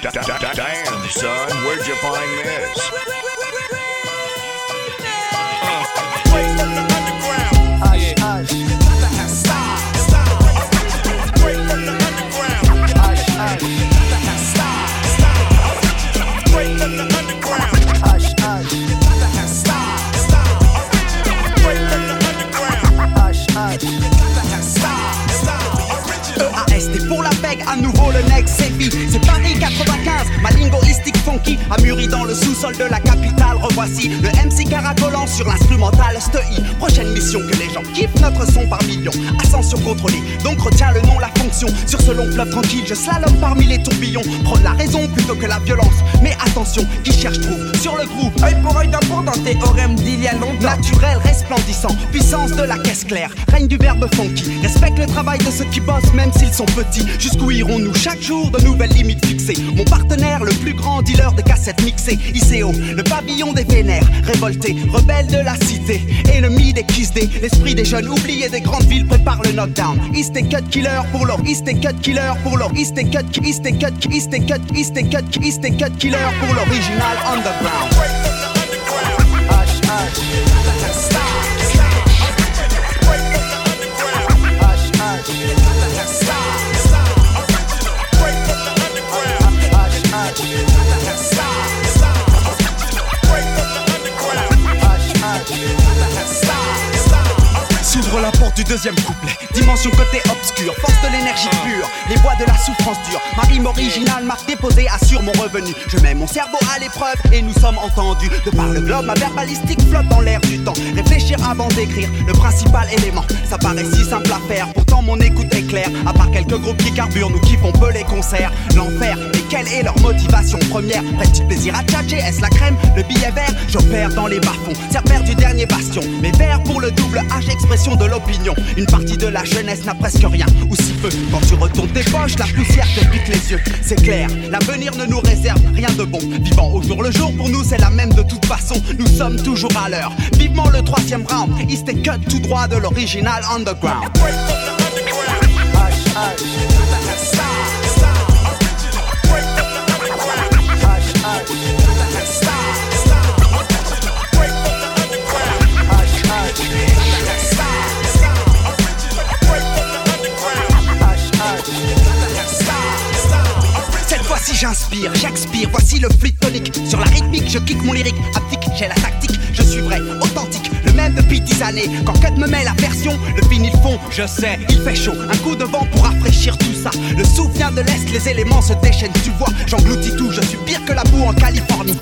Damn, son, where'd you find this? Funky a mûri dans le sous-sol de la capitale. Revoici le MC caracolant sur l'instrumental Stei. Prochaine mission que les gens kiffent notre son par millions. Ascension contrôlée, donc retiens le nom, la fonction. Sur ce long fleuve tranquille, je slalom parmi les tourbillons. Prône la raison plutôt que la violence. Mais attention, qui cherche trouve sur le groupe. Œil pour œil d'impôt dans théorème d'il y a longtemps. Naturel, resplendissant, puissance de la caisse claire. Règne du verbe funky. Respecte le travail de ceux qui bossent, même s'ils sont petits. Jusqu'où irons-nous chaque jour de nouvelles limites fixées? Mon partenaire, le plus grand dealer de cassettes mixées. ICO, le pavillon des vénères. Révolté, rebelle de la cité. Ennemi des kiss l'esprit des jeunes oubliés des grandes villes prépare le knockdown. East et cut killer pour l'or. East et cut killer pour l'or. East et cut, East cut killer pour l'original underground. Du deuxième couplet. Dimension côté obscur, force de l'énergie pure. Les voix de la souffrance dure. Ma rime originale, marque déposée, assure mon revenu. Je mets mon cerveau à l'épreuve et nous sommes entendus. De par le globe, ma verbalistique flotte dans l'air du temps. Réfléchir avant d'écrire, le principal élément. Ça paraît si simple à faire, pourtant mon écoute est claire. À part quelques groupes qui carburent, nous kiffons peu les concerts. L'enfer, mais quelle est leur motivation première? Petit plaisir à tchatcher, est-ce la crème? Le billet vert J'opère dans les bas-fonds, serpère du dernier bastion. Mes vers pour le double H, expression de l'opinion. Une partie de la jeunesse n'a presque rien, ou si peu. Quand tu retournes tes poches, la poussière te pique les yeux. C'est clair, l'avenir ne nous réserve rien de bon. Vivant au jour le jour, pour nous c'est la même de toute façon. Nous sommes toujours à l'heure. Vivement le troisième round, East cut tout droit de l'original underground. J'inspire, j'expire, voici le fluide tonique. Sur la rythmique, je kick mon lyrique, aptique, j'ai la tactique, je suis vrai, authentique, le même depuis dix années. Quand Cut me met la version, le vinyle fond, je sais, il fait chaud. Un coup de vent pour rafraîchir tout ça. Le souvenir de l'Est, les éléments se déchaînent, tu vois, j'engloutis tout, je suis pire que la boue en Californie.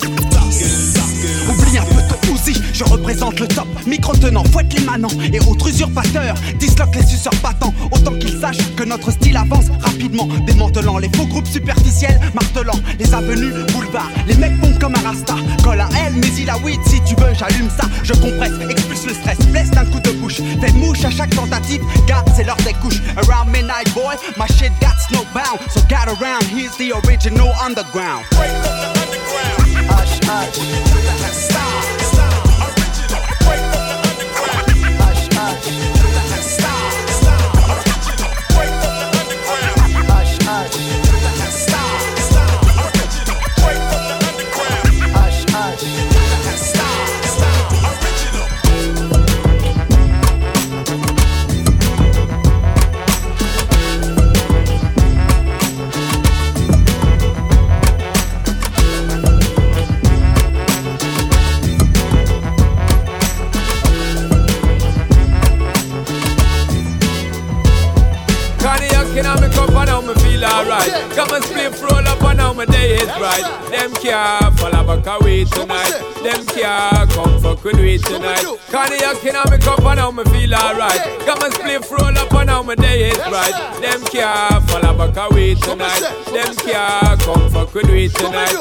Oublie un peu ton Uzi, je représente le top. Micro tenant, fouette les manants et autres usurpateurs. Disloque les suceurs battants, autant qu'ils sachent que notre style avance rapidement. Démantelant les faux groupes superficiels, martelant les avenues, boulevards. Les mecs bons comme un rasta. Colle un L, mais il a weed, si tu veux, j'allume ça. Je compresse, expulse le stress, blesse d'un coup de bouche. Fais mouche à chaque tentative, gars, c'est l'heure des couches. Around midnight, boy, my shit got snowbound. So get around, here's the original underground. Hush, hush. Can't follow back away tonight. Them can't come fuck with me tonight. Cognac in my cup and now me feel alright. Got my split roll up and now my day is right. Them can't follow back away tonight. Them can't come fuck with me tonight.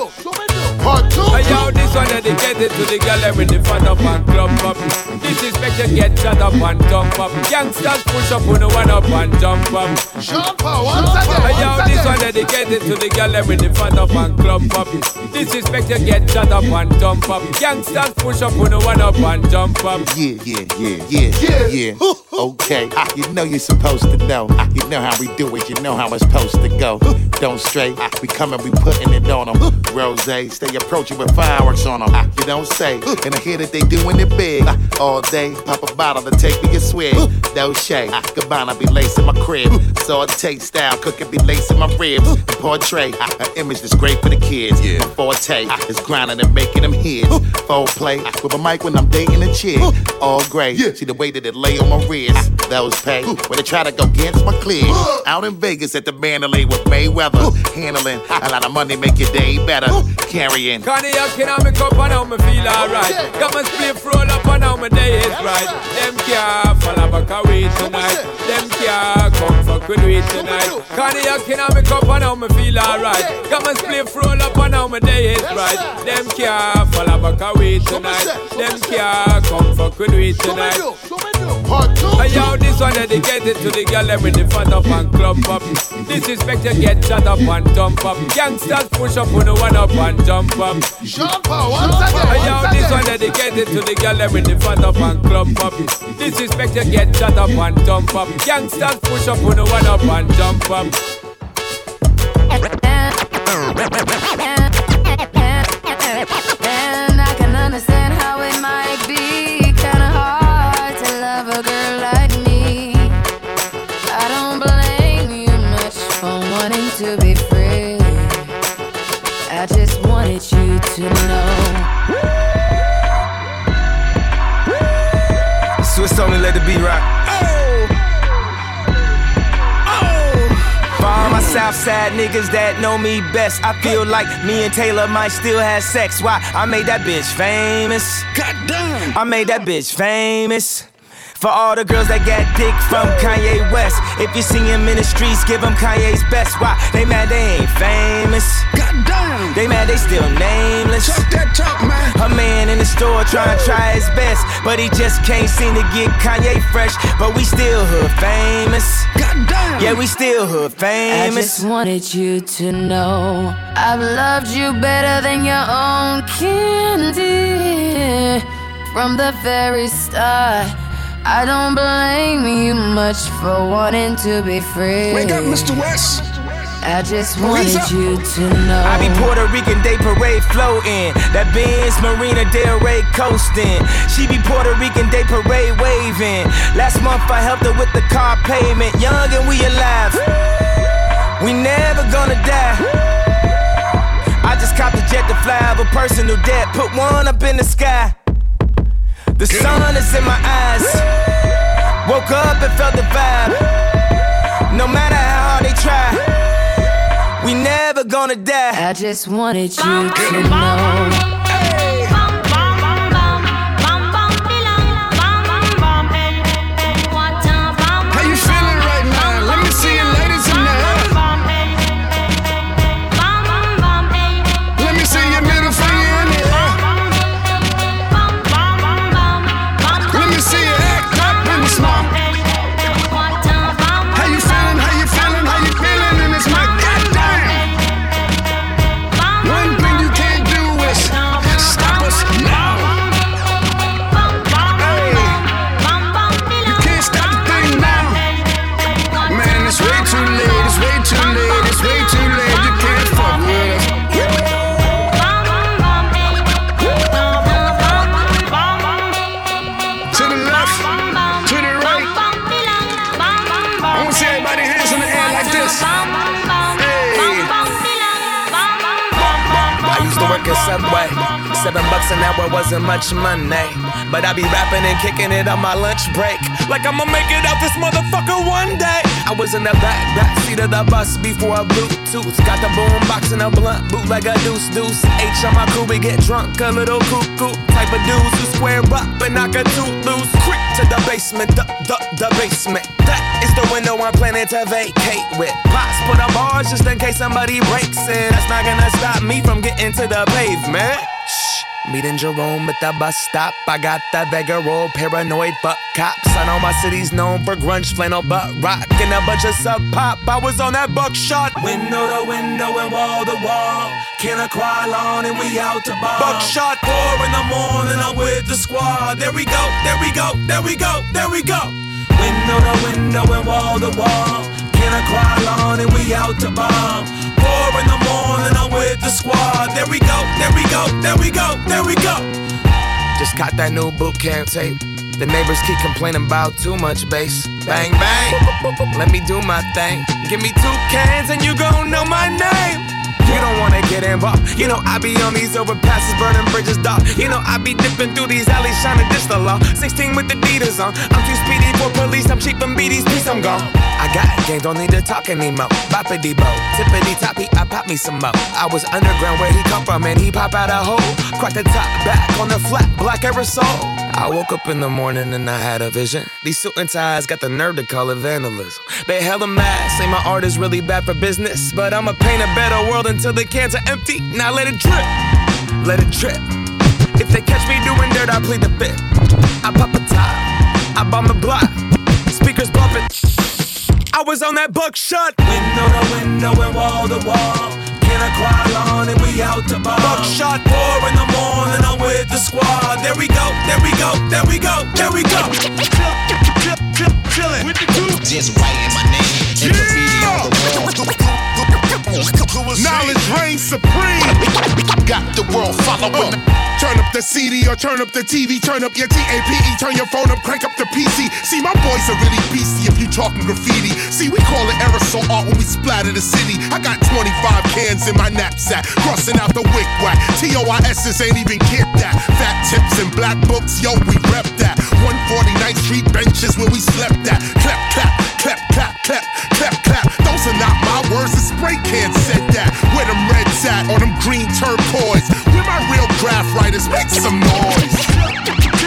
Hey yo, this one dedicated to the with the fat up and club up. Disrespect you get shut up and dump up. Gangsters push up, on the one up and jump up. Jump up, once again. Hey, yo, this one dedicated to the girl with the fat up and clump up. Disrespect you get shut up and jump up. Gangsters push up, on the one up and jump up. Yeah, yeah, yeah, yeah, yeah. yeah. okay, you know you're supposed to know. You know how we do it, you know how it's supposed to go. Don't stray, we coming, we putting it on them. Rose, stay approaching with fireworks on them. You don't say, and I hear that they doing it big. All day, pop a bottle to take me a swig. No shade, Gabbana be lacing my crib. Saute style, cooking be lacing my ribs. And portray an image that's great for the kids. My forte is grinding and making them hits. Full play with a mic when I'm dating a chick. All great, see the way that it lay on my wrist. Those pay when they try to go against my clear. Out in Vegas at the Mandalay with Mayweather. Handling a lot of money, make your day better. Carrying. Cognac in on me cup and now me feel alright. Got my split roll up and now my day is right. Them can't follow back away tonight. Them can't come fuck with me tonight. Cognac in me cup and now me feel alright. Got my split roll up and now my day is right. Them can't follow back away tonight. Them can't come fuck with me tonight. Hey, yo, this one dedicated to the girl with the fat up and clump up. Disrespect you get shut up and jump up. Gangsters push up on the one up and jump up. Jump up, once again. Hey, yo, this one dedicated to the girl with the fat up and clump up. Disrespect you get shut up and jump up. Gangsters push up on the one up and jump up. And I can understand how it might be kinda hard to love a girl like me. I don't blame you much for wanting to be free. I just wanted you to know. Swiss only let the beat rock. Southside niggas that know me best, I feel like me and Taylor might still have sex. Why? I made that bitch famous. Goddamn. I made that bitch famous. For all the girls that got dick from Kanye West. If you see him in the streets, give him Kanye's best. Why? They mad they ain't famous. Goddamn. They mad they still nameless. Talk that talk, man. A man in the store trying to try his best. But he just can't seem to get Kanye fresh. But we still hood famous. Goddamn. Yeah, we still hood famous. I just wanted you to know I've loved you better than your own candy. From the very start. I don't blame you much for wanting to be free. Wake up, Mr. West. I just wanted you to know. I be Puerto Rican Day Parade floating. That Benz Marina Del Rey coasting. She be Puerto Rican Day Parade waving. Last month I helped her with the car payment. Young and we alive. We never gonna die. I just copped a jet to fly over personal debt. Put one up in the sky. The sun is in my eyes. Woke up and felt the vibe. No matter how hard they try, we never gonna die. I just wanted you to know. Wasn't much money. But I be rapping and kicking it on my lunch break. Like I'ma make it out this motherfucker one day. I was in the back, back seat of the bus before a Bluetooth. Got the boom box and a blunt, boot like a deuce deuce. H on my crew, we get drunk, a little cuckoo. Type of dudes who square up and knock a tooth loose. Quick to the basement, the, the, the basement. That is the window I'm planning to vacate with. Pots put on bars just in case somebody breaks in. That's not gonna stop me from getting to the pavement. Meeting Jerome at the bus stop. I got the Vega roll, paranoid fuck cops. I know my city's known for grunge, flannel, butt rock, and a bunch of sub pop. I was on that buckshot. Window to window and wall to wall. Can I cry alone and we out to bar? Buckshot. Four in the morning, I'm with the squad. There we go, there we go, there we go, there we go. Window to window and wall to wall. Can I cry alone and we out to bomb? Four in the morning, with the squad. There we go, there we go, there we go, there we go. Just caught that new boot camp tape. The neighbors keep complaining about too much bass. Bang, bang. Let me do my thing. Give me two cans and you gon' know my name. You don't wanna get involved. You know I be on these overpasses, burning bridges, dog. You know I be dipping through these alleys, trying to the law. 16 with the Adidas on. I'm too speedy for police. I'm cheap and these peace. I'm gone. I got game, don't need to talk anymore. Boppity bo, tippity toppy, I pop me some more. I was underground where he come from, and he pop out a hole. Crack the top back on the flat, black aerosol. I woke up in the morning and I had a vision. These suit and ties got the nerve to call it vandalism. They hella mad, say my art is really bad for business. But I'ma paint a better world until the cans are empty. Now let it drip, let it drip. If they catch me doing dirt, I plead the fifth. I pop a top, I bomb the block. Speakers bumping. I was on that buckshot. Window to window and wall to wall. Can I cry alone and we out to bomb? Buckshot. Four in the morning, I'm with the squad. There we go, there we go, there we go, there we go. Chillin' with the group. Just writing my name and graffiti on the wall. Knowledge reigns supreme. Got the world following. Turn up the CD or turn up the TV. Turn up your TAPE. Turn your phone up, crank up the PC. See, my boys are really beastie if you talking graffiti. See, we call it aerosol art when we splatter the city. I got 25 cans in my knapsack, crossing out the wick whack. TOIS's ain't even get that. Fat tips and black books, yo, we rep that. 149th Street benches where we slept at. Clap, clap, clap, clap, clap, clap, clap. Those are not my words, It's spray can said that. Where them reds at, or them green turquoise. Where my real graph writers make some noise.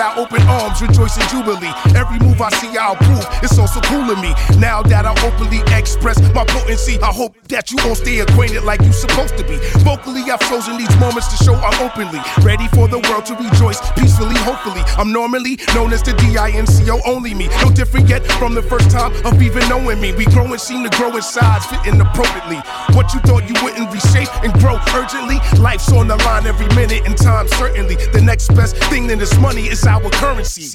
Work open arms, rejoicing jubilee. Every move I see, I'll prove. It's also cool to me. Now that I openly express my potency, I hope that you all stay acquainted like you supposed to be. Vocally, I've chosen these moments to show I'm openly ready for the world to rejoice peacefully. Hopefully, I'm normally known as the D-I-N-C-O only me. No different yet from the first time of even knowing me. We grow and seem to grow in size, fitting appropriately. What you thought you wouldn't reshape and grow urgently. Life's on the line every minute and time, certainly. The next best thing than this money is our currency.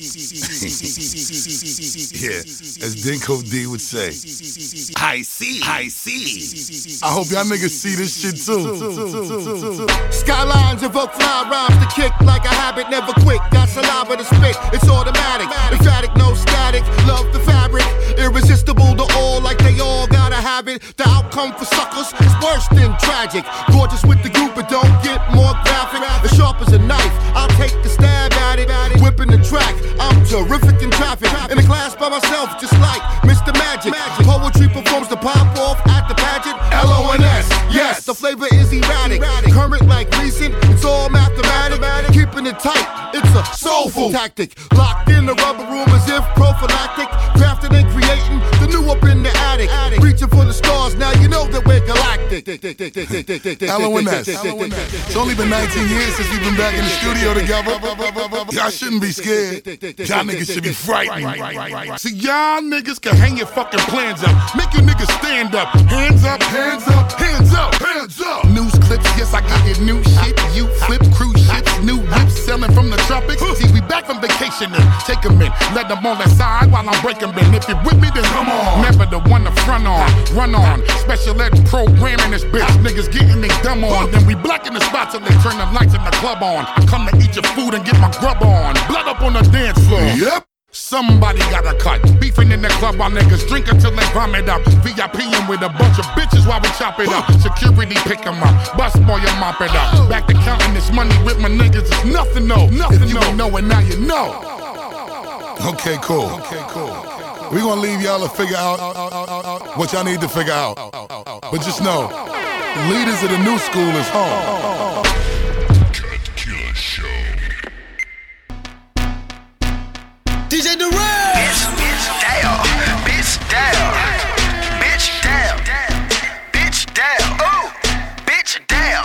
Yeah, as Dinco D would say. I see, I see. I hope y'all niggas see this shit too. Skylines evoke fly rhymes to kick like a habit, never quick. Got saliva to spit, it's automatic. Emphatic, no static. Love the fabric, irresistible to all, like they all gotta have it. The outcome for suckers is worse than tragic. Gorgeous with the group, but don't get more graphic. As sharp as a knife, I'll take the stab at it. Whipping the track, I'm terrific in traffic. In a class by myself, just like Mr. Magic. Poetry performs the pop off at the pageant. L O N S, yes, the flavor is erratic. Current like recent, it's all mathematic. Keeping it tight, it's a soulful tactic. Locked in the rubber room as if prophylactic. Crafted and creating the new up in the attic. For the stars, now you know that we're galactic. LONS. It's only been 19 years since we've been back in the studio together. Y'all shouldn't be scared. Y'all niggas should be frightened. See, y'all niggas can hang your fucking plans up. Make your niggas stand up. Hands up, hands up, hands up, hands up. News clips, yes, I get it. New shit, you flip cruise ships, new whips selling from the tropics. See, we back from vacation and take 'em in. Let them on the side while I'm breaking bin. If you're with me, then come on. Never the one to front on, run on. Special ed programming this bitch. Niggas getting they dumb on. Then we black in the spot till they turn the lights in the club on. I come to eat your food and get my grub on. Blood up on the dance floor. Yep. Somebody got a cut. Beefing in the club while niggas drink until they vomit up. VIPing with a bunch of bitches while we chop it up. Security pick 'em up. Bus boy, you mop it up. Oh. Back to counting this money with my niggas. It's nothing, no. Nothing, if you don't know it, now you know. Okay, cool. Okay, cool. We gonna leave y'all to figure out what y'all need to figure out. But just know, leaders of the new school is home. DJ Durant. Bitch, bitch, down. Bitch, down. Bitch, down. Bitch, down. Ooh. Bitch, down.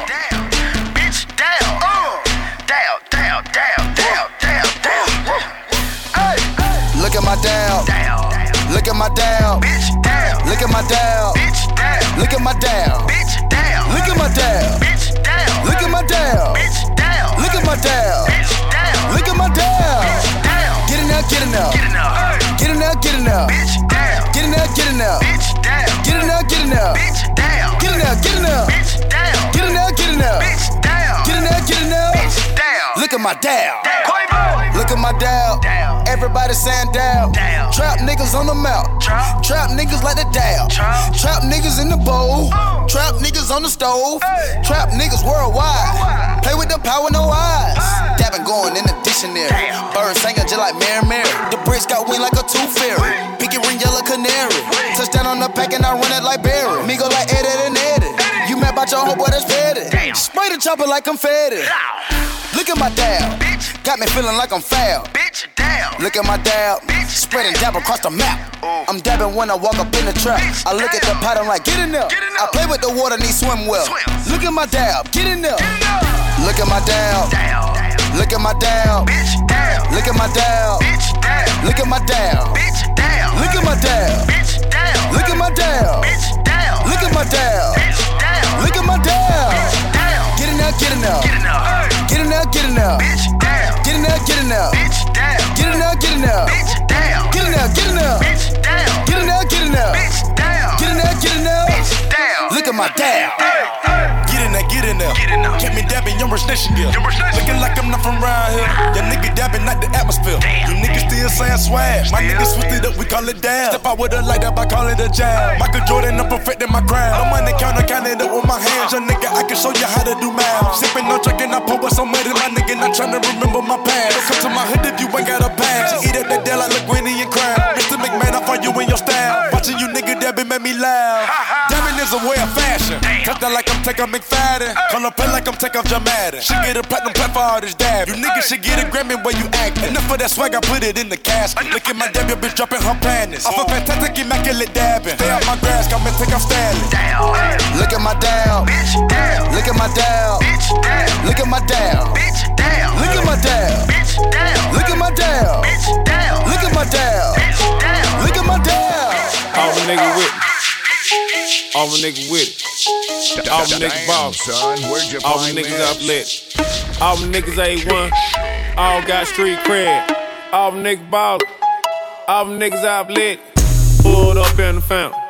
Bitch, down. Ooh. Down, down, down, down, down, down. Hey. Look at my down. My down. Bitch, down. Look at my down. Bitch, down. Look at my down. Bitch, down. Look at my down. Bitch, down. Look at my down. Bitch, down. Look at my down. Bitch, down. Look at my down. Bitch, down. Get in there, get in there. Get in there. Get in there, get in there. Bitch, down. Get in there, get in there. Bitch, down. Get in there, get in there. Bitch, down. Get in there, get in there. Bitch, down. Get in there, get in there. Bitch, down. Get in there, get in there. Bitch. Look at my down. Look at my. Down. Everybody saying down. Down. Trap niggas on the mouth. Trap. Trap niggas like the down. Trap. Trap niggas in the bowl. Trap niggas on the stove. Hey. Trap niggas worldwide. Worldwide. Play with the power, no eyes. Dabbing going in the dictionary. Damn. Birds singing just like Mary Mary. The bricks got wing like a tooth fairy. Pinky ring yellow canary. Touchdown on the pack and I run it like Barry. Me go like Eddie and Eddie. Mad about your homeboy that's petty. Damn. Spray the chopper like I'm confetti. Look at my dab. Bitch. Got me feeling like I'm foul. Bitch, down. Look at my dab. Bitch. Spreading dab across the map. Ooh. I'm dabbing when I walk up in the trap. Bitch, I look at the damn. pot, I'm like, get in there. Get in I play with the water, need swim well. Swim. Look at my dab. Get in there. Get in there. Look at my dab. Down. Look at my dab. Bitch, down. Look at my dab. Bitch, down. Look at my dab. Bitch, down. Look at my dab. Bitch, down. Look at my dab. Bitch, down. Look at my dab. Bitch. Look at my dab. Get in there, get there. Get there. Get in there, get in. Bitch, down. Get in there, get there. Bitch, down. Get in there, get there. Bitch, down. Get in there, get in there. Bitch, down. Get there, get in there. Bitch, down. Get there, get there. Bitch, down. Look at my dab. Get in there, get in there. Get in there. Get me dabbing, young rich nation gear. Looking like I'm not from around here. Your nigga dabbing like the atmosphere. Damn. You niggas still saying swag. My niggas switched it up, we call it dab. Step out with a light up, I call it a jab. Michael Jordan, I'm perfecting my craft. No money counter, count it up with my hands. Young nigga, I can show you how to do math. Sipping no drinking, I pour with some money. My nigga, not trying to remember my past. Don't come to my hood if you ain't got a pass. You eat up that deal like LeGuini and crab. Mr. McMahon, I find you in your style. Watching you nigga dabbing made me laugh. Dabbing is a way of fashion. Touch that like I'm taking McFadden. Call up play like I'm taking Jamadin. She get a platinum plaque for all this dab. You niggas should get a Grammy where you act. Enough of that swag, I put it in the casket. Look at my dab, your bitch dropping her panties. Off a fantastic, immaculate dabbing. Stay out my grass, come and take off Stanley. Down. Look at my dab. Bitch, down. Look at my dab. Bitch, down. Look at my dab. Bitch, down. Look at my dab. Bitch, down. Look at my dab. Bitch, down. Look at my dab. Bitch, down. Look at my dab. All my nigga with me. All my nigga with it. All my niggas Damn, ball. son, where'd you All my niggas this? outlet. All my niggas A1. All got street cred. All my niggas ball. All my niggas. Pulled up lit. Pull up in the fountain.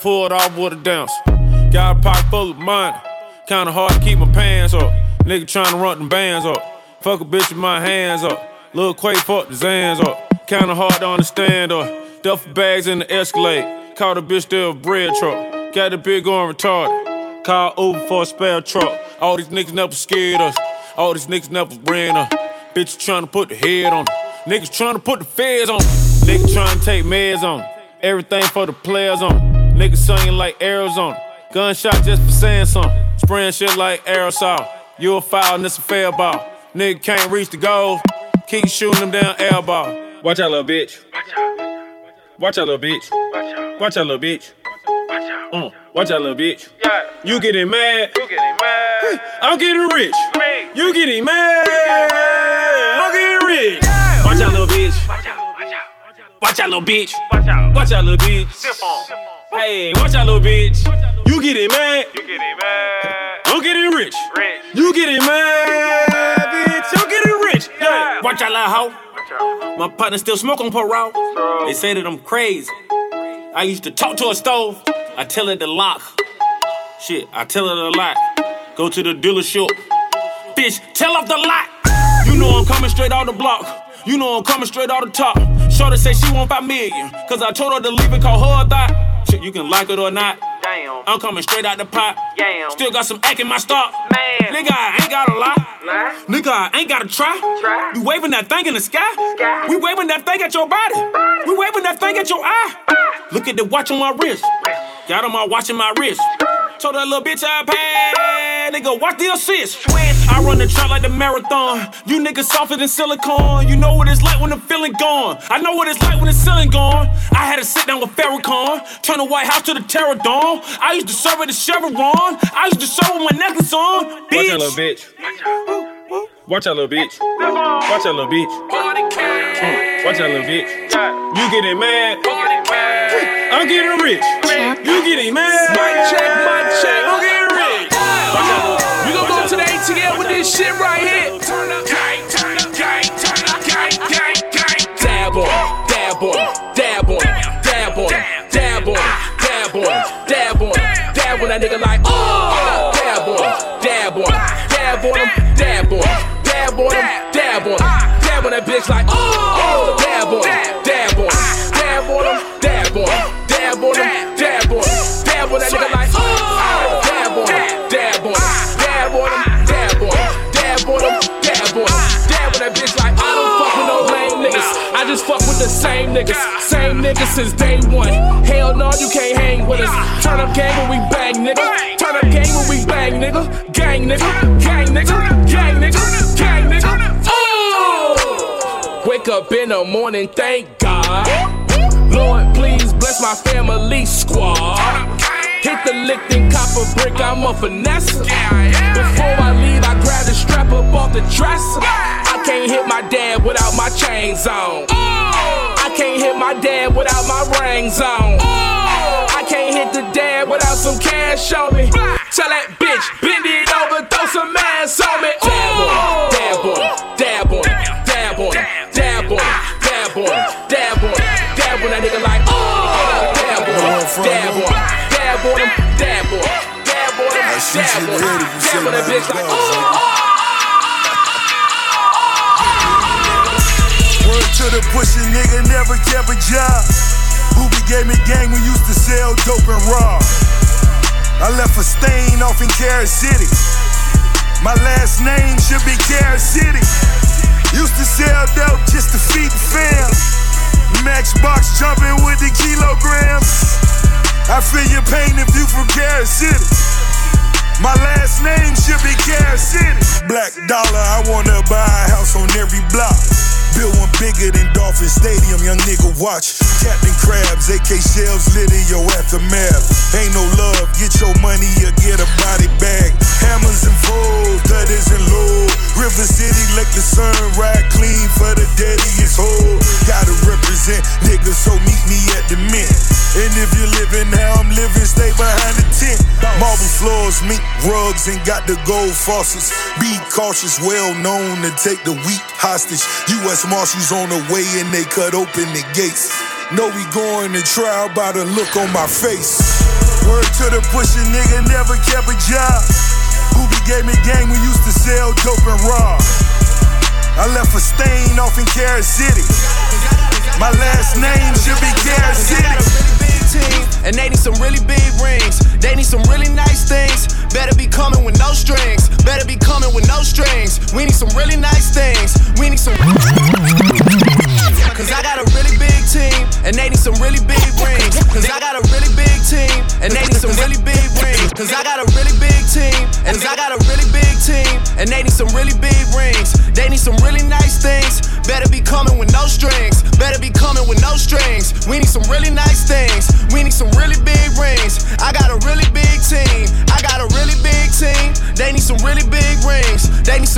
Pulled off with a dance. Got a pocket full of money. Kinda hard to keep my pants up. Nigga tryna run them bands up. Fuck a bitch with my hands up. Lil Quay fuck the Zans up. Kinda hard to understand up. Duffel bags in the Escalade. Caught a bitch there a bread truck. Got the big on retarded. Call Uber for a spare truck. All these niggas never scared us. All these niggas never ran us. Bitch to put the head on 'em. Niggas trying to put the feds on 'em. Niggas trying to take meds on 'em. Everything for the players on. Niggas singing like Arizona. Gunshot just for saying something. Spraying shit like aerosol. You a foul and it's a fair ball. Nigga can't reach the goal. Keep shooting them down air ball. Watch out, little bitch. Watch out, little bitch. Watch out, little bitch. Mm, watch out, little bitch. You getting mad? You getting mad? I'm getting rich. You getting mad? I'm getting rich. Watch out, little bitch. Watch out, little bitch. Watch out, Watch out, little bitch. Hey, watch out, little bitch. You getting mad? You getting mad? I'm getting rich. You getting mad, bitch? I'm getting rich. Yeah. Watch out, little hoe. My partner still smoke on parole. They say that I'm crazy. I used to talk to a stove. I tell it to lock. Shit, I tell it a lot. Go to the dealership. Bitch, tell off the lot. You know I'm coming straight out the block. You know I'm coming straight out the top. Shorty say she want five million. Cause I told her to leave it called her thought. Shit, you can like it or not. Damn. I'm coming straight out the pot. Damn. Still got some act in my stock. Man. Nigga, I ain't gotta lie. Lie. Nigga, I ain't gotta try. Try. You waving that thing in the sky. Sky. We waving that thing at your body. We waving that thing at your eye. Look at the watch on my wrist. Got on my watch in my wrist. Told that little bitch I paid. Nigga, watch the assist. I run the trap like the marathon. You niggas softer than silicone. You know what it's like when the feeling gone. I know what it's like when the ceiling gone. I had to sit down with Farrakhan. Turn the White House to the Terror Dome. I used to serve at the Chevron. I used to serve with my necklace on. Watch Bitch. that little bitch. Watch that little bitch. Watch that little bitch. Hmm. Watch that little bitch. You getting mad? I'm getting rich. You getting mad? Mic check, mic check. The ATL with this shit right here. Dab on, dab on, dab on, dab on, dab on, dab on, dab on, dab on that nigga like oh, dab on, dab on, dab on him, dab on, dab on him, dab on, dab on that bitch like oh, the same niggas, same niggas since day one. Hell no, you can't hang with us. Turn up gang when we bang, nigga. Turn up gang when we bang, nigga. Gang, nigga. Gang, nigga. Gang, nigga. Gang, nigga. Oh! Wake up in the morning, thank God. Lord, please bless my family squad. Hit the lick, then cop a brick, I'm a finesse. Before I leave, I grab the strap up off the dresser. I can't hit my dad without my chains on. Oh! I can't hit my dad without my rings on. I can't hit the dad without some cash on me. Tell that bitch, bend it over, throw some ass on me. Dab on, dab on, dab on, dab on, dab on, dab on, dab on. That nigga like oh, dab on, dab on, dab on him, oh! dab on, dab on him, dab on, dab on that bitch like oh. To the pussy nigga, never kept a job. Booby gave me gang, we used to sell dope and raw. I left a stain off in Carol City. My last name should be Carol City. Used to sell dope just to feed the fam. Matchbox jumping with the kilograms. I feel your pain if you from Carol City. My last name should be Carol City. Black dollar, I wanna buy a house on every block. Build one bigger than Dolphin Stadium, young nigga watch. Captain Krabs, AK shells lit in your aftermath. Ain't no love, get your money or get a body bag. Hammers and foes, thudders and low. River City, Lake Lucerne, ride clean for the deadiest hole. Gotta represent niggas, so meet me at the mint. And if you're living how I'm living, stay behind the tent. Marble floors, mink rugs, and got the gold faucets. Be cautious, well known to take the weak hostage. U.S. Marshals on the way and they cut open the gates. Know we going to trial by the look on my face. Word to the pusher, nigga, never kept a job. Gave me gang, we used to sell dope and raw. I left a stain off in Carol City. My last name should be Carol City. and they need some really big rings. They need some really nice things. Better be coming with no strings. Better be coming with no strings. We need some really nice things. We need some. Cause I got a really big team, and they need some really big rings. Cause I got a really big team, and they need some really big rings. Cause I got a really big team, and I got a really big team, and they need some really big rings. They need some really nice things. Better be coming with no strings. Better be coming with no strings. We need some really nice things. We need some really big rings. I got a really big team.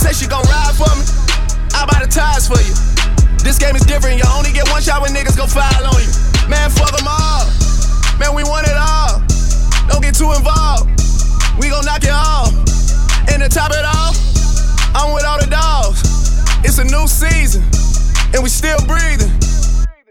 Say she gon' ride for me. I buy the tires for you. This game is different, you only get one shot when niggas go foul on you. Man, fuck them all. Man, we want it all. Don't get too involved. We gon' knock it off. And to top it off, I'm with all the dogs. It's a new season, and we still breathing.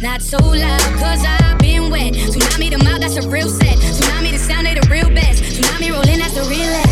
not so loud. Cause I've been wet. Tsunami the mouth, that's a real set. Tsunami the sound, they the real best. Tsunami rolling, that's the real realest.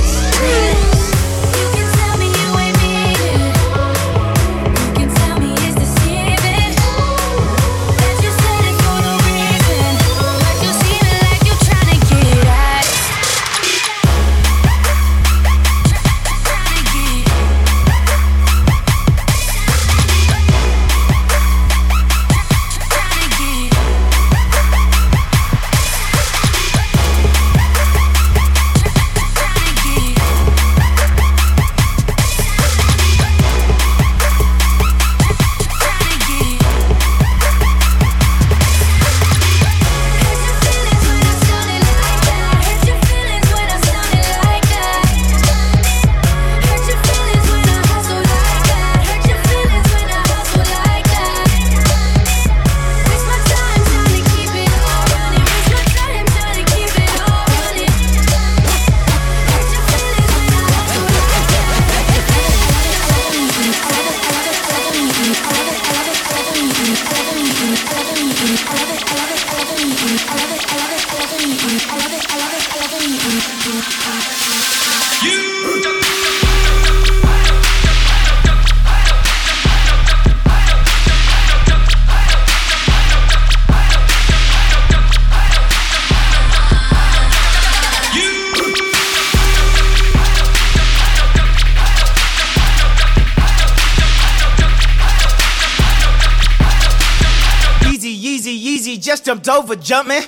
Jumped over jumping.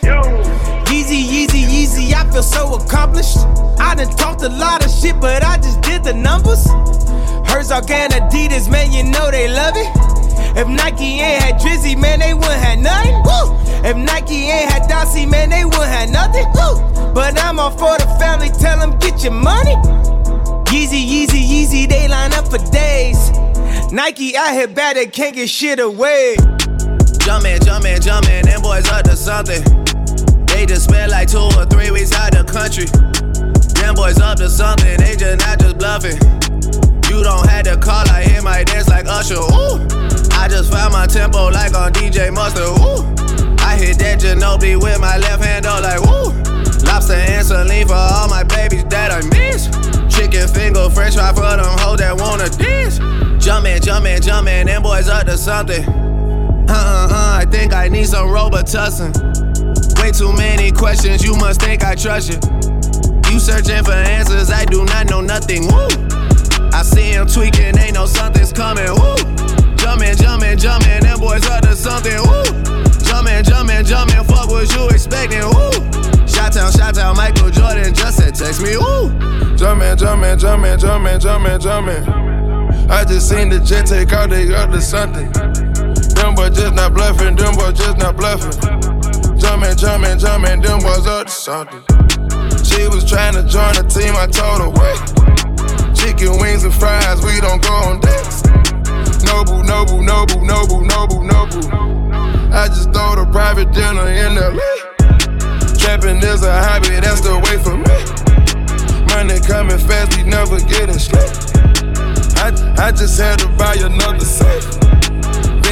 Yeezy, Yeezy, Yeezy, I feel so accomplished. I done talked a lot of shit, but I just did the numbers. Herzog and Adidas, man, you know they love it. If Nike ain't had Drizzy, man, they wouldn't have nothing. Woo! If Nike ain't had Dossie, man, they wouldn't have nothing. Woo! But I'm all for the family, tell them get your money. Yeezy, Yeezy, Yeezy, they line up for days. Nike out here bad, they can't get shit away. Jumpin', jumpin', jumpin', them boys up to something. They just spent like two or three weeks out the country. Them boys up to something, they just not just bluffing. You don't have to call, I hear my dance like Usher. Ooh, I just found my tempo like on DJ Mustard. Ooh, I hit that Ginobili with my left hand, though, like woo. Lobster and saline for all my babies that I miss. Chicken finger, french fry for them hoes that wanna dance. Jumpin', jumpin', jumpin', them boys up to something. Uh uh, I think I need some Robitussin. Way too many questions, you must think I trust you. You searching for answers, I do not know nothing. Woo! I see him tweaking, ain't no something's coming. Woo! Jumpin', jumpin', jumpin', them boys up to something. Woo! Jumpin', jumpin', jumpin', fuck what you expecting. Woo! Shot town, shot town, Michael Jordan just said text me. Woo! Jumpin', jumpin', jumpin', jumpin', jumpin', jumpin'. I just seen the jet take out, they up to something. Them boys just not bluffing, them boys just not bluffing. Jumpin', jumpin', jumpin', them boys up to something. She was trying to join the team, I told her wait. Chicken wings and fries, we don't go on dates. Noble, noble, noble, noble, noble, noble. I just throw the private dinner in LA. Trapping is a hobby, that's the way for me. Money coming fast, we never getting straight. I, I just had to buy another safe.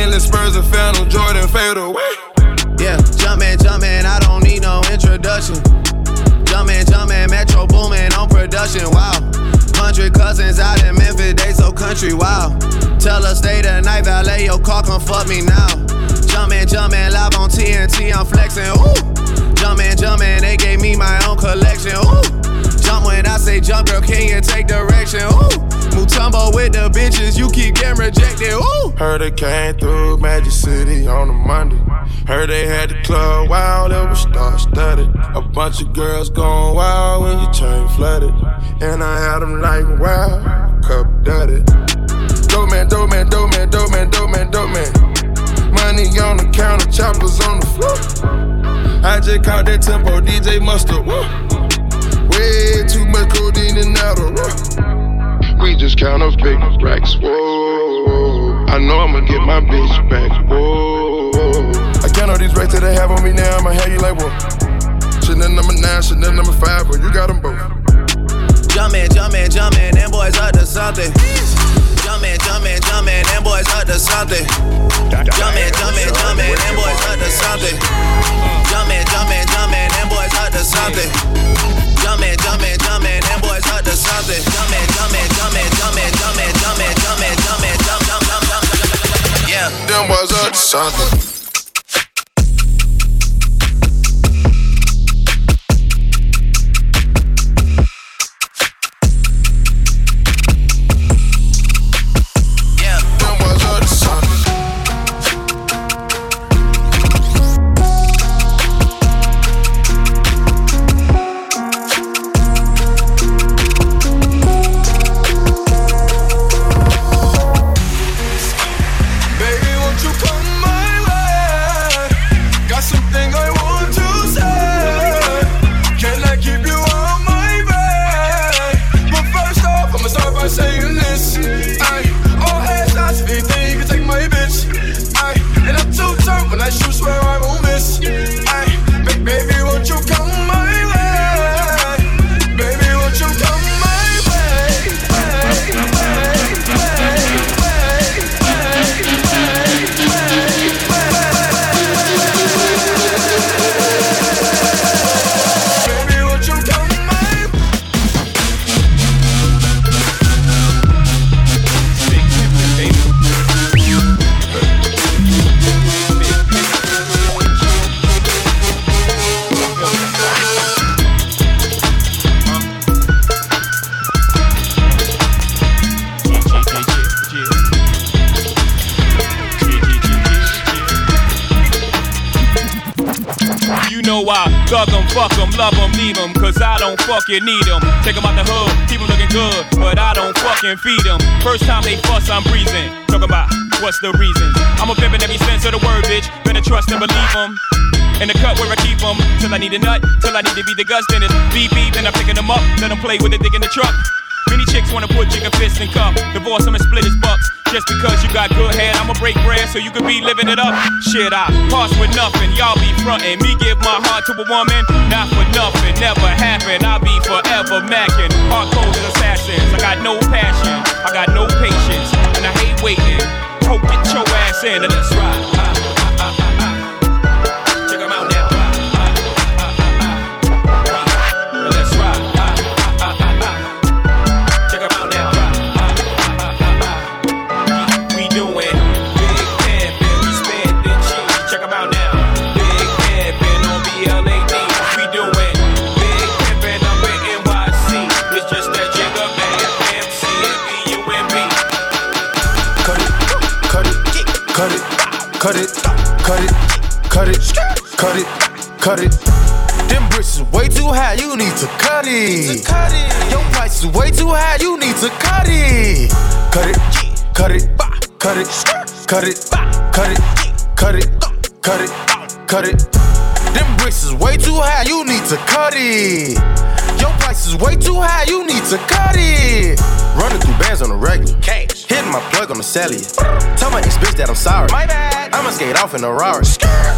Bentley Spurs and Phantom Jordan fade away. Yeah, jumpin', jumpin', I don't need no introduction. Jumpin', jumpin', Metro boomin' on production, wow. Hundred cousins out in Memphis, they so country, wow. Tell her stay the night, valet your car, come fuck me now. Jumpin', jumpin', live on TNT, I'm flexin', ooh. Jumpin', jumpin', they gave me my own collection, ooh. Jump when I say jump, girl, can you take direction, ooh. Mutombo with the bitches, you keep getting rejected, ooh. Heard they came through Magic City on a Monday. Heard they had the club wild, it was star studded. A bunch of girls going wild when your chain flooded. And I had them like wow, cup dirty. Dope man, dope man, dope man, dope man, dope man, dope man. Money on the counter, choppers on the floor. I just caught that tempo, DJ Mustard. Woo. Way too much codeine and Adderall. We just count up big racks. Whoa, I know I'ma get my bitch back. Whoa, I count all these racks that they have on me now. I'ma have you like what? Chanel number nine, Chanel number five, or you got them both. Jumpin', jumpin', jumpin', them boys up to something. Jumpin', jumpin', jumpin', them boys up to something. Jumpin', jumpin', jumpin', them boys up to something. Jumpin', jumpin', jumpin', them boys up to something. Jumpin', jumpin', jumpin', them boys up to something. Jumpin', jumpin', jumpin', jumpin', jumpin', jumpin', jumpin', jumpin', jump, jump, jump, jump. Yeah. Them boys up to something. Don't fucking need 'em. Take 'em out the hood, keep 'em looking good, but I don't fucking feed 'em. First time they fuss, I'm breezing. Talking about what's the reason. I'm a pimp in every sense of the word, bitch. Better trust and believe 'em. In the cut where I keep 'em, till I need a nut, till I need to be the guts, then it's beep beep, then I'm picking 'em up, let 'em play with it, dick in the truck. Many chicks wanna put jigger fists in cup, divorce 'em and split his bucks. Just because you got good head, I'ma break bread so you can be living it up. Shit, I pass with nothing, y'all be frontin'. Me give my heart to a woman, not for nothing, never happen. I'll be forever macking. Hardcore assassins, I got no passion, I got no patience, and I hate waiting. Hope get your ass in and let's ride. Cut it, cut it, cut it. Them bricks is way too high, you need to cut it. Your price is way too high, you need to cut it. Cut it, cut it, cut it, cut it, cut it, cut it, cut it, cut it. Them bricks is way too high, you need to cut it. Your price is way too high, you need to cut it. Running through bands on the regular. Hitting my plug on the cellular. Tell my ex bitch that I'm sorry. My bad. I'ma skate off in a Rari.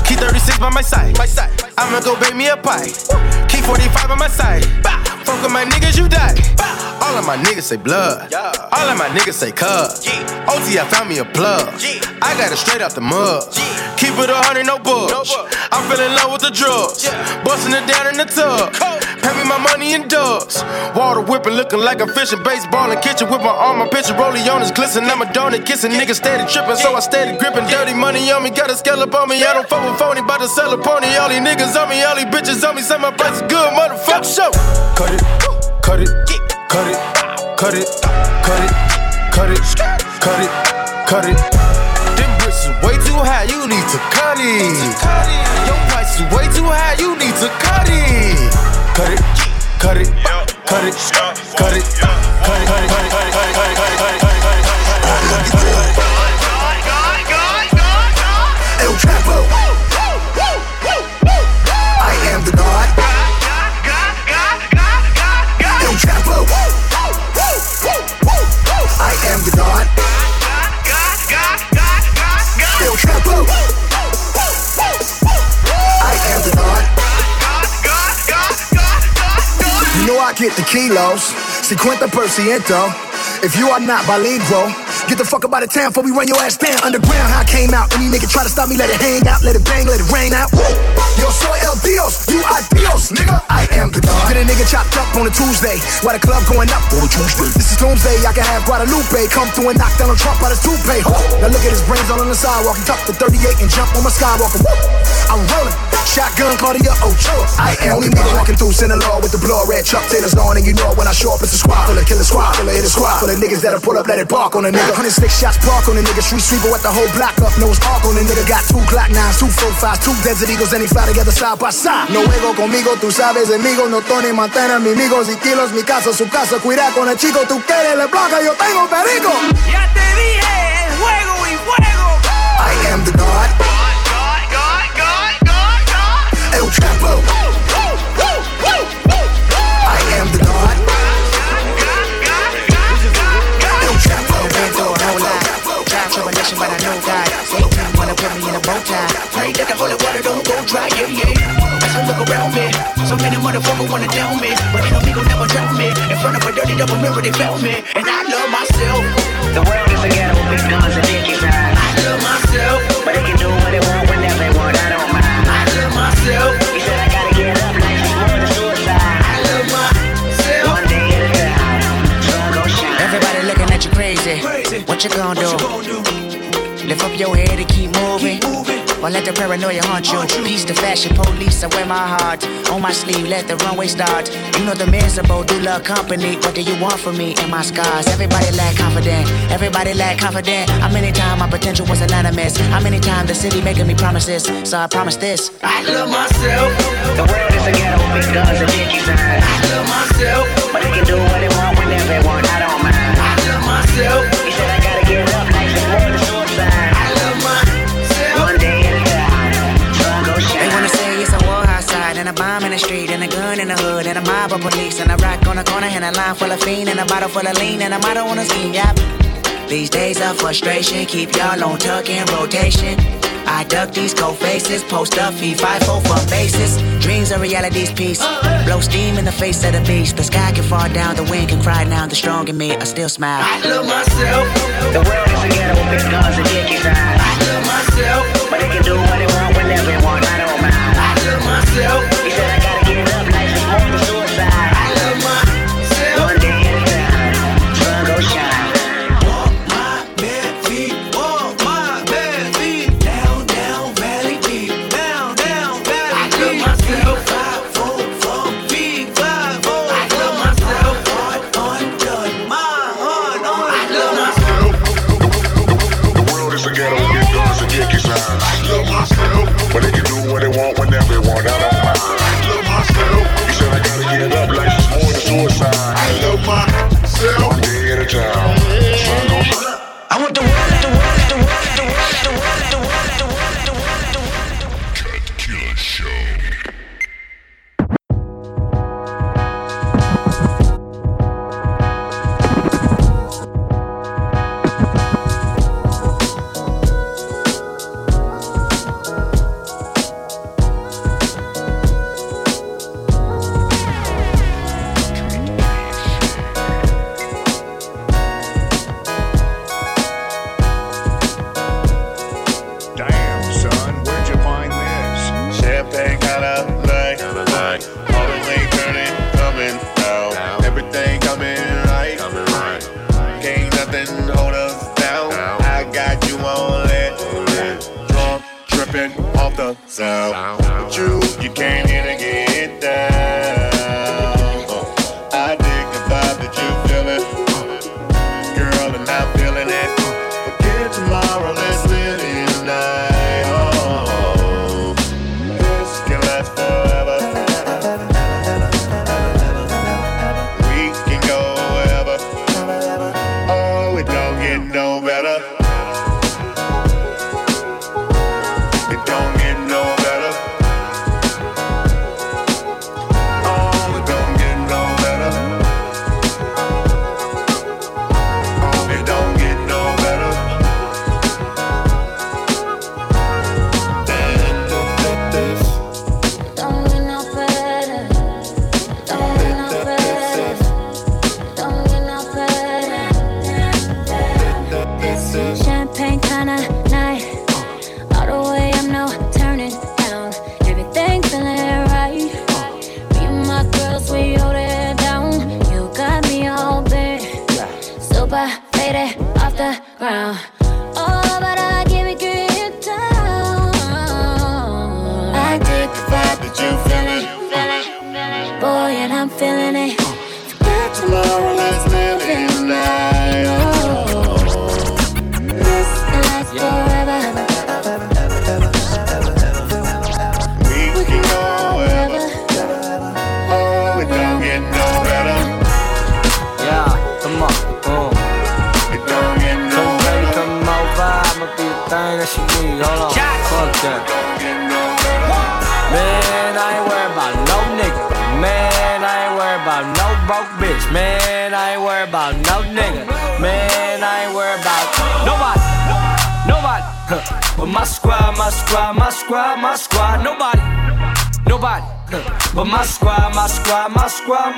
Key 36 by my side. My side. I'ma go bake me a pie. Key 45 by my side. Fuck with my niggas, you die. All of my niggas say blood. All of my niggas say cuz. OT, I found me a plug. I got it straight out the mud. Keep it a hundred, no bugs. I fell in love with the drugs. Busting it down in the tub. Pay me my money in dubs. Water whipping, looking like I'm fishing. Baseball in kitchen with my arm, my picture. Rolling on his glisten. I'm a donut kissing. Niggas steady tripping, so I steady gripping. Dirty money on me, got a scallop on me. I don't fuck with phony, bout to sell a pony. All these niggas on me, all these bitches on me. Say my price is good, motherfucker. Show. Cut it, cut it, cut it, cut it, cut it, cut it, cut it, cut it. Them bricks is way too high, you need to cut it. Your price is way too high, you need to cut it. Cut it, cut it, cut it, cut it, cut it, cut it, cut it, cut it, cut it, cut it, cut it, cut it. El I get the kilos, 50%. If you are not bilingual, get the fuck up out of town before we run your ass down. Underground, how I came out. Any nigga try to stop me, let it hang out, let it bang, let it rain out. Woo! Yo soy el Dios, you Dios, nigga. I am the God. Get a nigga chopped up on a Tuesday, Why the club going up on a Tuesday. This is Doomsday, I can have Guadalupe come through and knock down a Trump out his toupee. Huh? Now look at his brains all on the sidewalk. He tucked the 38 and jump on my skywalker. Woo! I'm rolling. Shotgun Claudia Ochoa. I am only nigga walking through Sinaloa with the blood red Chuck Taylor's on, and you know when I show up, it's a squad full of killer squad full of hit a squad full of niggas that'll pull up, let it bark on a nigga. 106 shots park on a nigga, street sweeper with the whole block up, nose arc on a nigga. Got two Glock nines, two four fives, two Desert Eagles, and they fly together side by side. No juego conmigo, tú sabes, enemigo, no Tony Montana, mi amigos y kilos, mi casa, su casa, cuida con el chico, tú quieres le bloca, yo tengo perico. Ya te dije, juego y fuego. I am the God. El Chapo. Water don't dry, yeah, yeah. As I look around me, so many motherfuckers wanna down me, but ain't no amigo never drown me. In front of a dirty double mirror, they found me, and I love myself. The world is a ghetto with big guns and dick inside. I love myself, But they can do what they want whenever they want, I don't mind. I love myself. He said I gotta get up, life is more than suicide. I love myself. One day at a time, sun gon' shine. Everybody looking at you crazy. What you gonna do? Lift up your head and keep moving. Or let the paranoia haunt you. Peace the fashion police, I wear my heart on my sleeve. Let the runway start. You know the miserable do love company. What do you want from me and my scars? Everybody lack confident. Everybody lack confident. How many times my potential was anonymous? How many times the city making me promises? So I promise this. I love myself. The world is a ghetto with guns and dick inside. I love myself. But they can do what they want whenever they want, I don't mind. I love myself. The street, and a gun in the hood, and a mob of police, and a rock on the corner, and a line full of fiend, and a bottle full of lean, and a motto on the scene, yep. These days of frustration keep y'all on tuck in rotation. I duck these cold faces, post up, feed five four for bases. Dreams are reality's piece. Blow steam in the face of the beast. The sky can fall down, the wind can cry now. The strong in me, I still smile. I love myself. The world is a ghetto with big guns and dick. I love myself. But they can do what they want whenever they want, I don't mind. I love myself.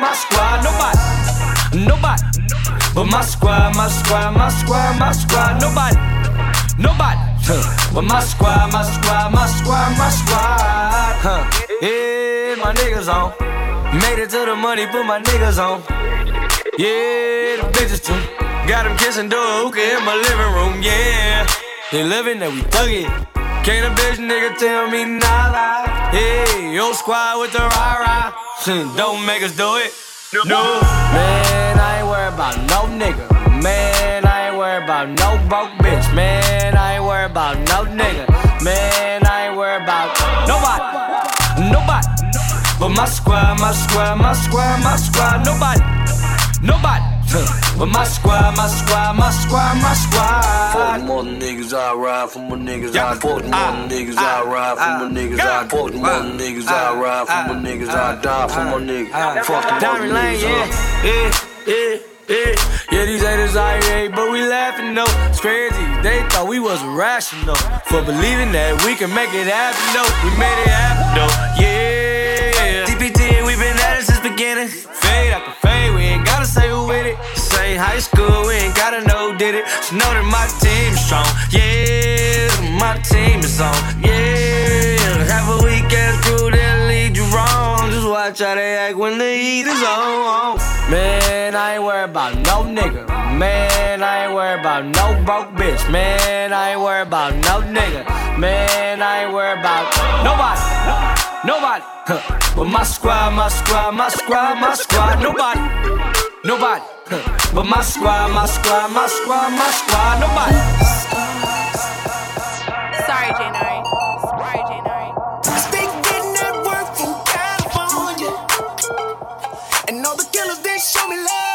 My squad. Nobody. Nobody. But my squad, my squad, my squad, my squad. Nobody. Nobody. Huh. But my squad, my squad, my squad, my squad. Huh. Yeah, my niggas on. Made it to the money, put my niggas on. Yeah, the bitches too. Got them kissing door hookah in my living room, yeah. They living that we thug it. Can't a bitch nigga tell me nada. Hey, yo squad with the rah rah. Don't make us do it. No. Man, I ain't worried about no nigga. Man, I ain't worried about no broke bitch. Man, I ain't worried about no nigga. Man, I ain't worried about nobody. Nobody. But my squad, my squad, my squad, my squad. Nobody. Nobody. But my squad, my squad, my squad, my squad. Fuck more niggas, I ride for more niggas, I fuck more niggas, I ride for more niggas, I fuck more niggas, I ride for more niggas, I die for more niggas. Fuck the more Diamond Lane, niggas, yeah, yeah, yeah, yeah. Yeah, these haters are hate, but we laughing though. It's crazy, they thought we was rational for believing that we can make it happen though. We made it happen though, yeah. DPT, we been at it since beginning. Fade after fade, we ain't gotta say who with it. Same high school, we ain't gotta know did it. So know that my team is strong, yeah. My team is on, yeah. Have a weekend crew that lead you wrong. Just watch how they act when the heat is on. Man, I ain't worried about no nigga. Man, I ain't worried about no broke bitch. Man, I ain't worried about no nigga. Man, I ain't worried about nobody. Nobody. Huh. But my squad, my squad, my squad, my squad. Nobody. Nobody. Huh. But my squad, my squad, my squad, my squad. Nobody. Sorry, J Nari. Sorry, J Nari. Stay getting that work from California. And all the killers, they show me love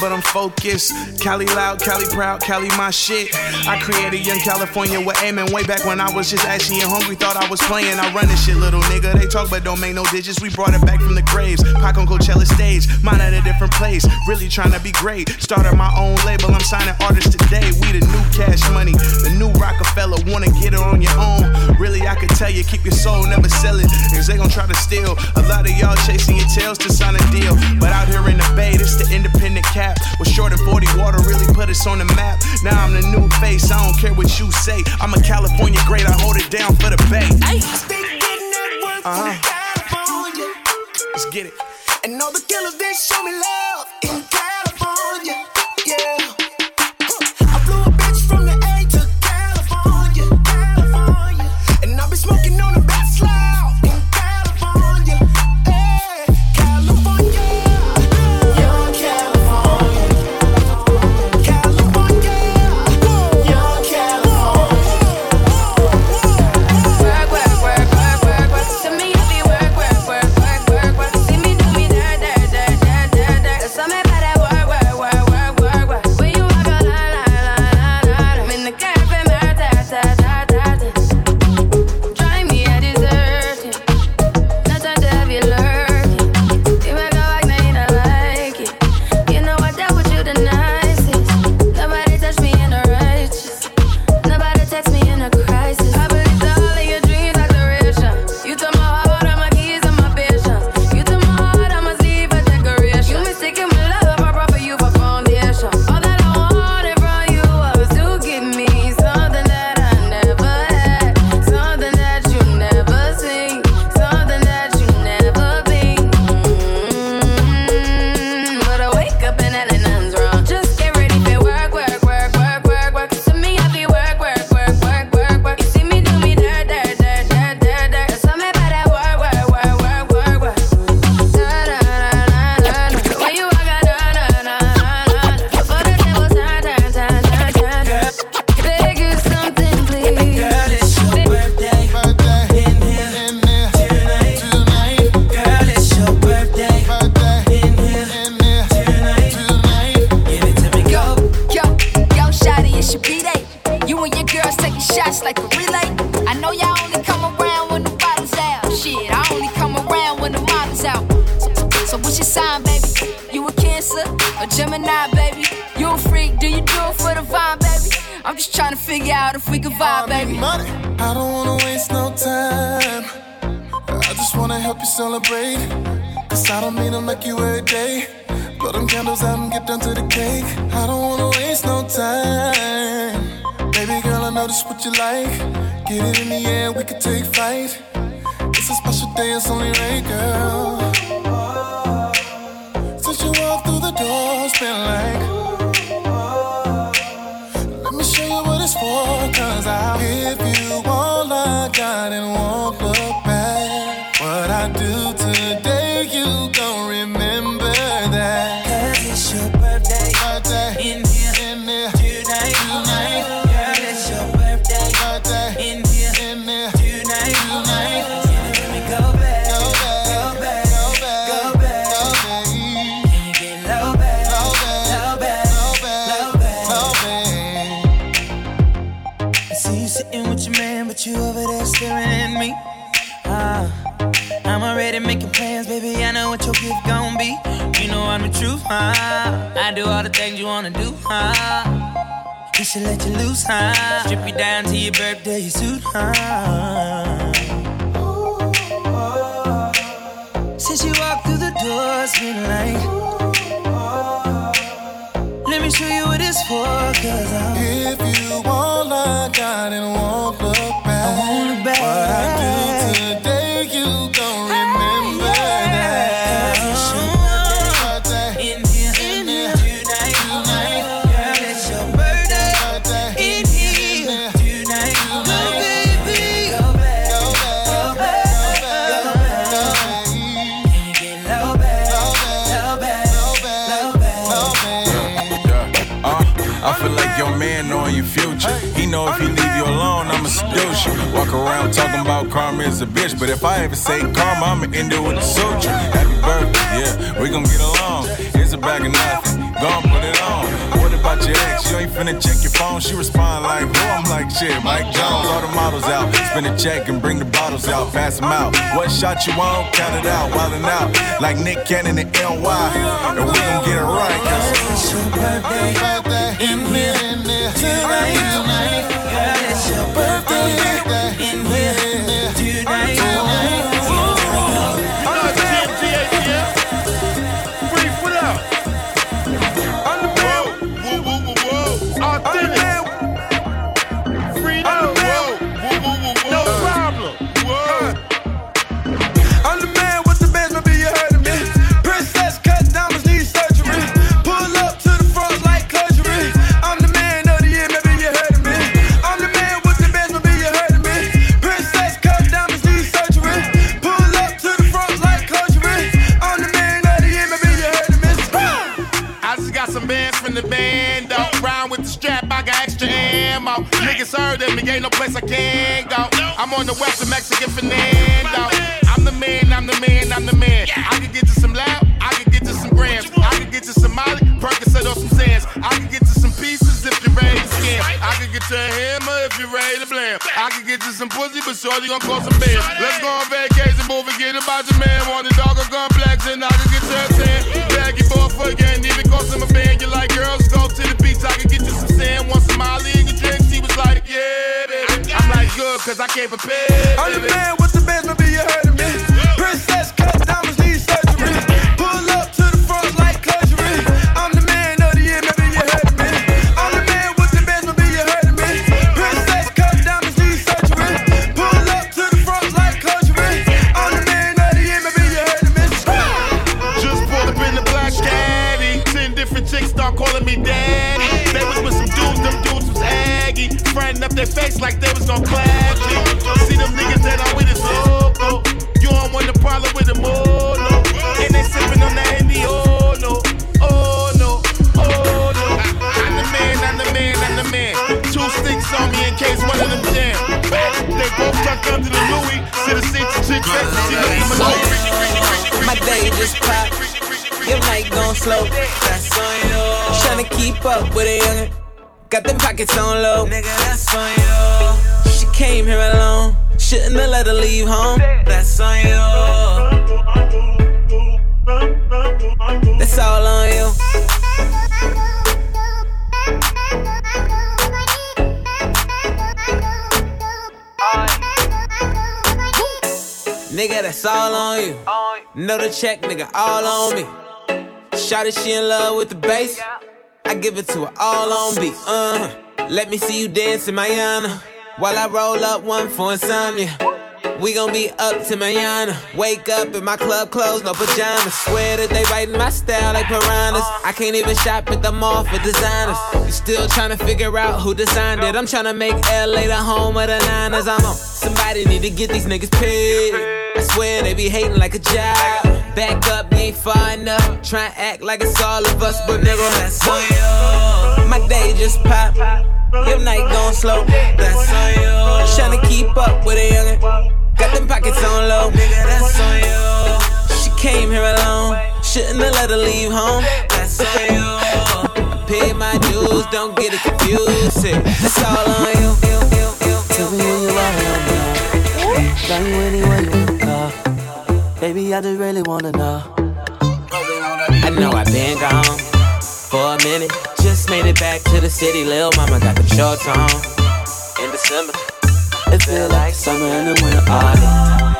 but I'm focused. Cali loud, Cali proud, Cali my shit. I created Young California with aiming way back when I was just ashy and hungry, thought I was playing. I run this shit, little nigga. They talk but don't make no digits. We brought it back from the graves. Pac on Coachella stage, mine at a different place. Really trying to be great. Started my own label, I'm signing artists today. We the new cash money, the new Rockefeller. Wanna get it on your own. Really, I could tell you, keep your soul, never sell it. Cause they gon' try to steal. A lot of y'all chasing your tails to sign a deal. But out here in the bay, this the independent cap. Was short and 40 water daughter really put us on the map. Now I'm the new face, I don't care what you say. I'm a California great, I hold it down for the Bay. Uh-huh. Let's get it. And all the killers, they show me love. huh? I do all the things you wanna do, huh? He should let you loose, huh? Strip you down to your birthday suit, huh? Since you walked through the doors, been like Let me show you what it's for, cause I'm If you want like I didn't want know if you leave you alone, I'ma seduce you. Walk around talking about karma is a bitch, but if I ever say karma, I'ma end it with a soldier. Happy birthday, yeah, we gon' get along. Here's a bag of nothing, gon' put it on. What about your ex? You ain't finna check your phone. She respond like, who? I'm like, shit, Mike Jones. All the models out, spin a check and bring the bottles out, pass them out. What shot you on? Count it out, wildin' out. Like Nick Cannon and NY, and we gon' get it right, it's your birthday. In here, in there, tonight. tonight. Birthday. Got them pockets on low. Nigga, that's on you. She came here alone. Shouldn't have let her leave home. That's on you. That's all on you. Nigga, that's all on you. Know the check, nigga, all on me. Shawty, she in love with the bass. I give it to her all on beat. Uh, let me see you dance in Mayana. While I roll up one for insomnia. We gon' be up to Mayana. Wake up in my club clothes, no pajamas. Swear that they writing my style like piranhas. I can't even shop at the mall for designers. You still trying to figure out who designed it. I'm trying to make LA the home of the Niners. I'm on. Somebody need to get these niggas paid. I swear they be hating like a job. Back up, you ain't far enough. Try and act like it's all of us, but nigga, that's on you. My day just popped. Your night gon' slow. That's on you. Tryna keep up with a youngin'. Got them pockets on low. Nigga, that's on you. She came here alone. Shouldn't have let her leave home. That's on you. I paid my dues, don't get it confused. That's all on you. Tell me when you are now. Tell me anywhere you go. Baby, I just really wanna know. I know I've been gone for a minute. Just made it back to the city. Lil' mama got the shorts on in December. It feel like summer in the winter autumn.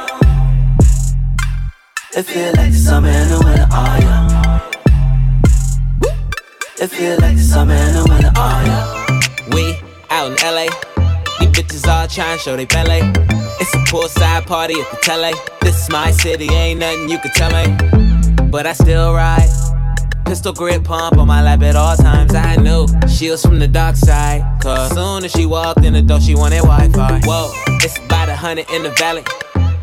It feel like summer in the winter autumn. It feel like summer in the winter autumn. We out in LA. These bitches all trying to show they ballet. It's a poolside party at the tele. This is my city, ain't nothing you can tell me. But I still ride. Pistol grip pump on my lap at all times. I knew she was from the dark side. Cause soon as she walked in the door, she wanted Wi Fi. Whoa, it's about a hundred in the valley.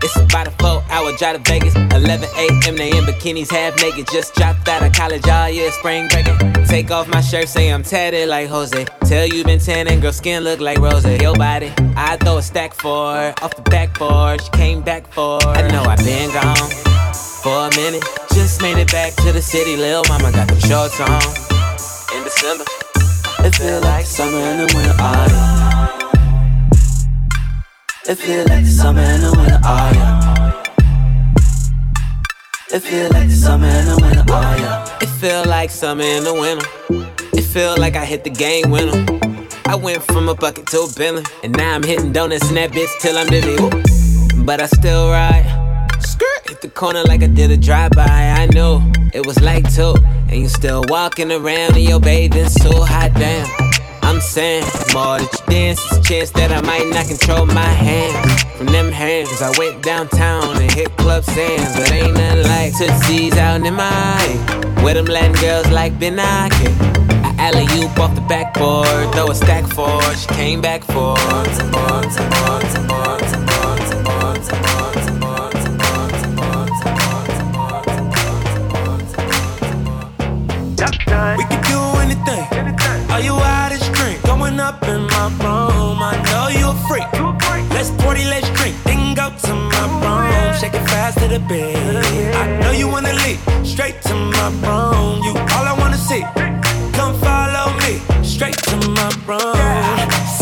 It's about a four hour drive to Vegas. 11 a.m. they in bikinis, half naked. Just dropped out of college oh all year, spring breaking. Take off my shirt, say I'm tatted like Jose. Tell you been tanning, girl, skin look like Rose. Your body, I throw a stack for her. Off the backboard, she came back for her. I know I've been gone for a minute. Just made it back to the city. Lil' mama got the shorts on. In December. It feel like summer in the winter, oh yeah. It feel like the summer in the winter, oh yeah. It feel like the summer in the winter, oh yeah. It feel like summer in the winter. It feel like I hit the game winner. I went from a bucket to a Bentley, and now I'm hitting donuts in that bitch till I'm dizzy. But I still ride. Skirt hit the corner like I did a drive-by. I knew it was like two, and you still walking around in your bathing suit. Hot damn. I'm saying more that you dance, it's a chance that I might not control my hands. From them hands, I went downtown and hit club sands, but ain't nothing like tootsies out in my eye. Where them Latin girls like Ben I alley you off the backboard, throw a stack for she came back for. We can do anything. Are you out? Of up in my room. I know you a freak. Let's party, let's drink. Then go to my room. Shake it fast to the bed. I know you wanna leave. Straight to my room. You all I wanna see. Come follow me. Straight to my room.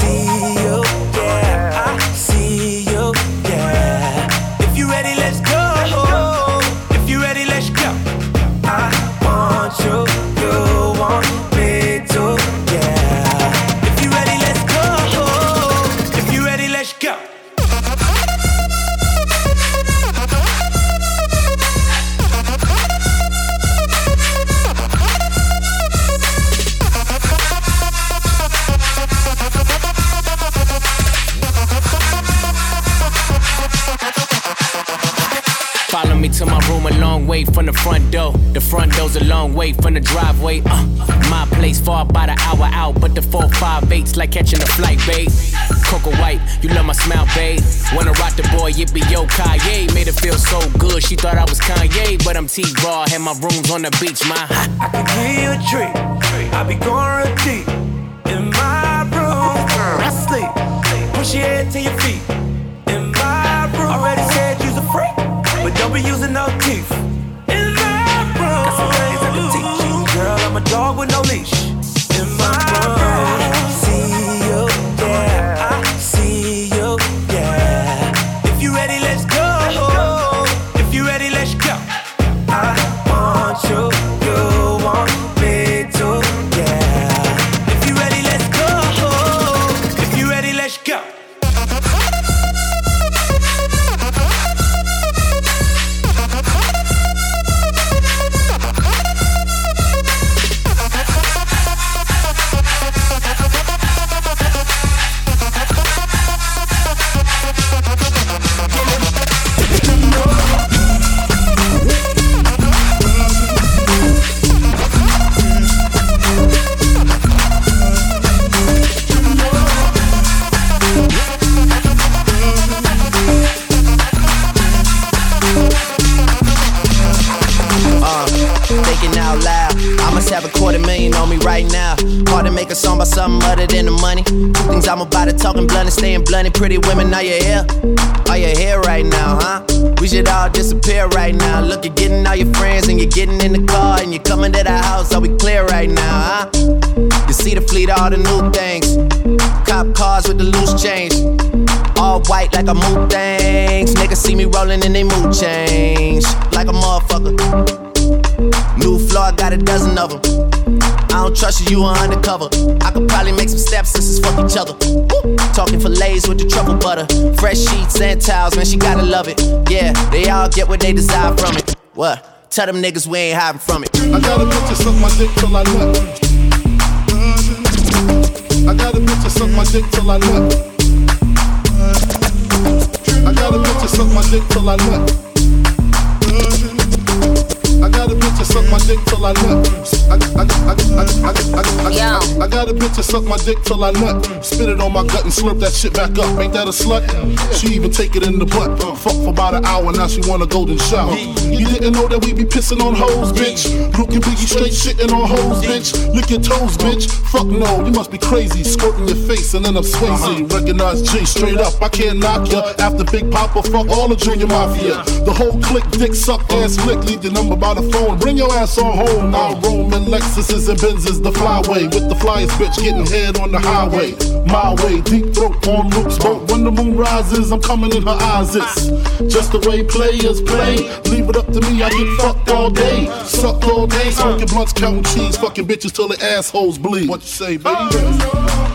Far by the hour out, but the 458's like catching a flight, babe. Coco White, you love my smile, babe. Wanna rock the boy, it be yo Kanye. Made her feel so good, she thought I was Kanye, but I'm T-Raw, had my rooms on the beach, my. I can give you a. I be going real deep in my room. I sleep. Push your head to your feet. In my room. Already said you's a freak, but don't be using no teeth. In my room. Got some things I can teach you, girl. I'm a dog with no leash out. Song about something other than the money. Things I'm about to talking blunt and staying blunt. Pretty women, are you here? Are you here right now, huh? We should all disappear right now. Look, you're getting all your friends and you're getting in the car and you're coming to the house. Are we clear right now, huh? You see the fleet, all the new things. Cop cars with the loose change. All white like a mood things. Niggas see me rolling and they mood change. Like a motherfucker. New floor, I got a dozen of them. I don't trust you, you are undercover. I could probably make some stepsisters fuck each other. Woo. Talking fillets with the truffle butter. Fresh sheets and towels, man, she gotta love it. Yeah, they all get what they desire from it. What? Tell them niggas we ain't hiding from it. I got a bitch to suck my dick till I nut. Mm-hmm. I got a bitch to suck my dick till I nut. Mm-hmm. I got a bitch to suck my dick till I nut. I got a bitch to suck my dick till I nut. I got a bitch to suck my dick till I nut. Spit it on my gut and slurp that shit back up. Ain't that a slut? She even take it in the butt. Fuck for about an hour, now she want a golden shower. You didn't know that we be pissing on hoes, bitch. Luke and Biggie straight shitting on hoes, bitch. Lick your toes, bitch. Fuck no, you must be crazy. Squirting your face and then I'm Swayze. Uh-huh. Recognize G straight up, I can't knock ya. After Big Papa, fuck all the Junior Mafia. The whole clique, dick suck, ass lick, leave the number by the phone. Bring your ass on home. Now Roman Lexuses and Benzes, the flyway. With the flyest bitch getting head on the highway. My way, deep throat on loops. But When the moon rises, I'm coming in her eyes. It's just the way players play. Leave it up to me, I get fucked all day. Suck all day, smoking blunts, counting cheese, fucking bitches till the assholes bleed. What you say, baby? Oh,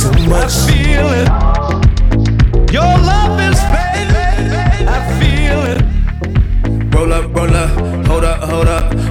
too much. I feel it. Your love is fading. I feel it. Roll up, roll up, hold up, hold up, up,